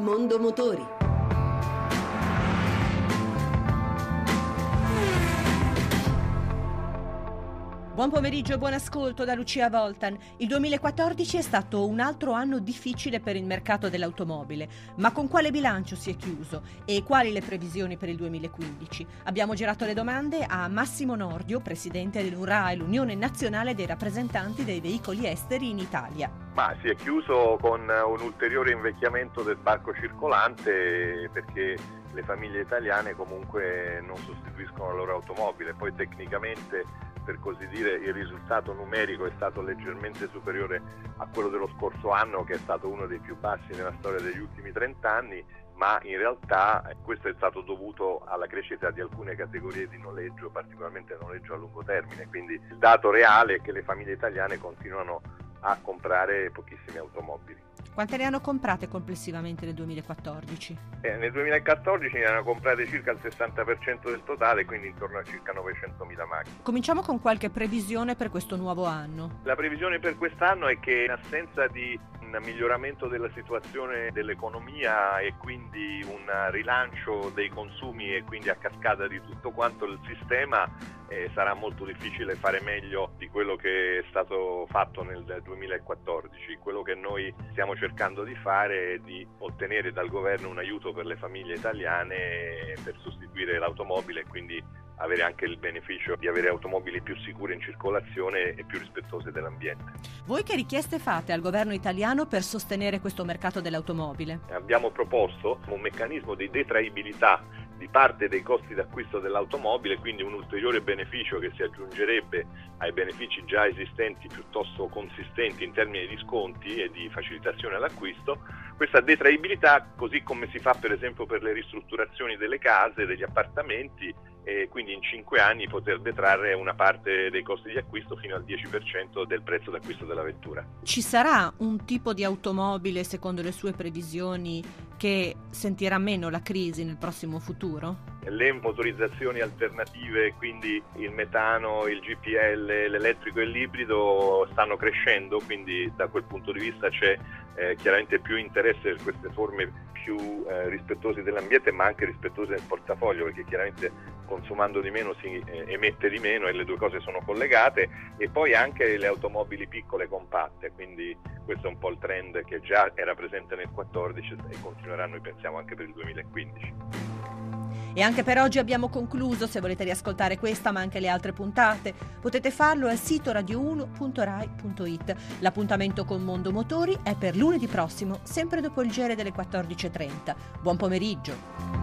Mondo Motori. Buon pomeriggio e buon ascolto da Lucia Voltan. Il 2014 è stato un altro anno difficile per il mercato dell'automobile, ma con quale bilancio si è chiuso e quali le previsioni per il 2015? Abbiamo girato le domande a Massimo Nordio, presidente dell'URAE, l'Unione Nazionale dei Rappresentanti dei Veicoli Esteri in Italia. Ma si è chiuso con un ulteriore invecchiamento del parco circolante perché le famiglie italiane comunque non sostituiscono la loro automobile, poi tecnicamente per così dire il risultato numerico è stato leggermente superiore a quello dello scorso anno che è stato uno dei più bassi nella storia degli ultimi 30 anni, ma in realtà questo è stato dovuto alla crescita di alcune categorie di noleggio, particolarmente noleggio a lungo termine, quindi il dato reale è che le famiglie italiane continuano a comprare pochissime automobili. Quante ne hanno comprate complessivamente nel 2014? Eh, nel 2014 ne hanno comprate circa il 60% del totale, quindi intorno a circa 900.000 macchine. Cominciamo con qualche previsione per questo nuovo anno. La previsione per quest'anno è che in assenza di un miglioramento della situazione dell'economia e quindi un rilancio dei consumi e quindi a cascata di tutto quanto il sistema eh, sarà molto difficile fare meglio di quello che è stato fatto nel 2014. Quello che noi stiamo cercando di fare è di ottenere dal governo un aiuto per le famiglie italiane per sostituire l'automobile e quindi avere anche il beneficio di avere automobili più sicure in circolazione e più rispettose dell'ambiente. Voi che richieste fate al governo italiano per sostenere questo mercato dell'automobile? Abbiamo proposto un meccanismo di detraibilità di parte dei costi d'acquisto dell'automobile, quindi un ulteriore beneficio che si aggiungerebbe ai benefici già esistenti piuttosto consistenti in termini di sconti e di facilitazione all'acquisto. Questa detraibilità, così come si fa per esempio per le ristrutturazioni delle case, degli appartamenti, e quindi in 5 anni poter detrarre una parte dei costi di acquisto fino al 10% del prezzo d'acquisto della vettura. Ci sarà un tipo di automobile, secondo le sue previsioni, che sentirà meno la crisi nel prossimo futuro? Le motorizzazioni alternative, quindi il metano, il GPL, l'elettrico e l'ibrido stanno crescendo, quindi da quel punto di vista c'è eh, chiaramente più interesse per queste forme più eh, rispettose dell'ambiente ma anche rispettose del portafoglio perché chiaramente consumando di meno si eh, emette di meno e le due cose sono collegate e poi anche le automobili piccole compatte, quindi questo è un po' il trend che già era presente nel 2014 e continuerà noi pensiamo anche per il 2015. E anche per oggi abbiamo concluso, se volete riascoltare questa ma anche le altre puntate, potete farlo al sito radio1.rai.it. L'appuntamento con Mondo Motori è per lunedì prossimo, sempre dopo il gere delle 14.30. Buon pomeriggio!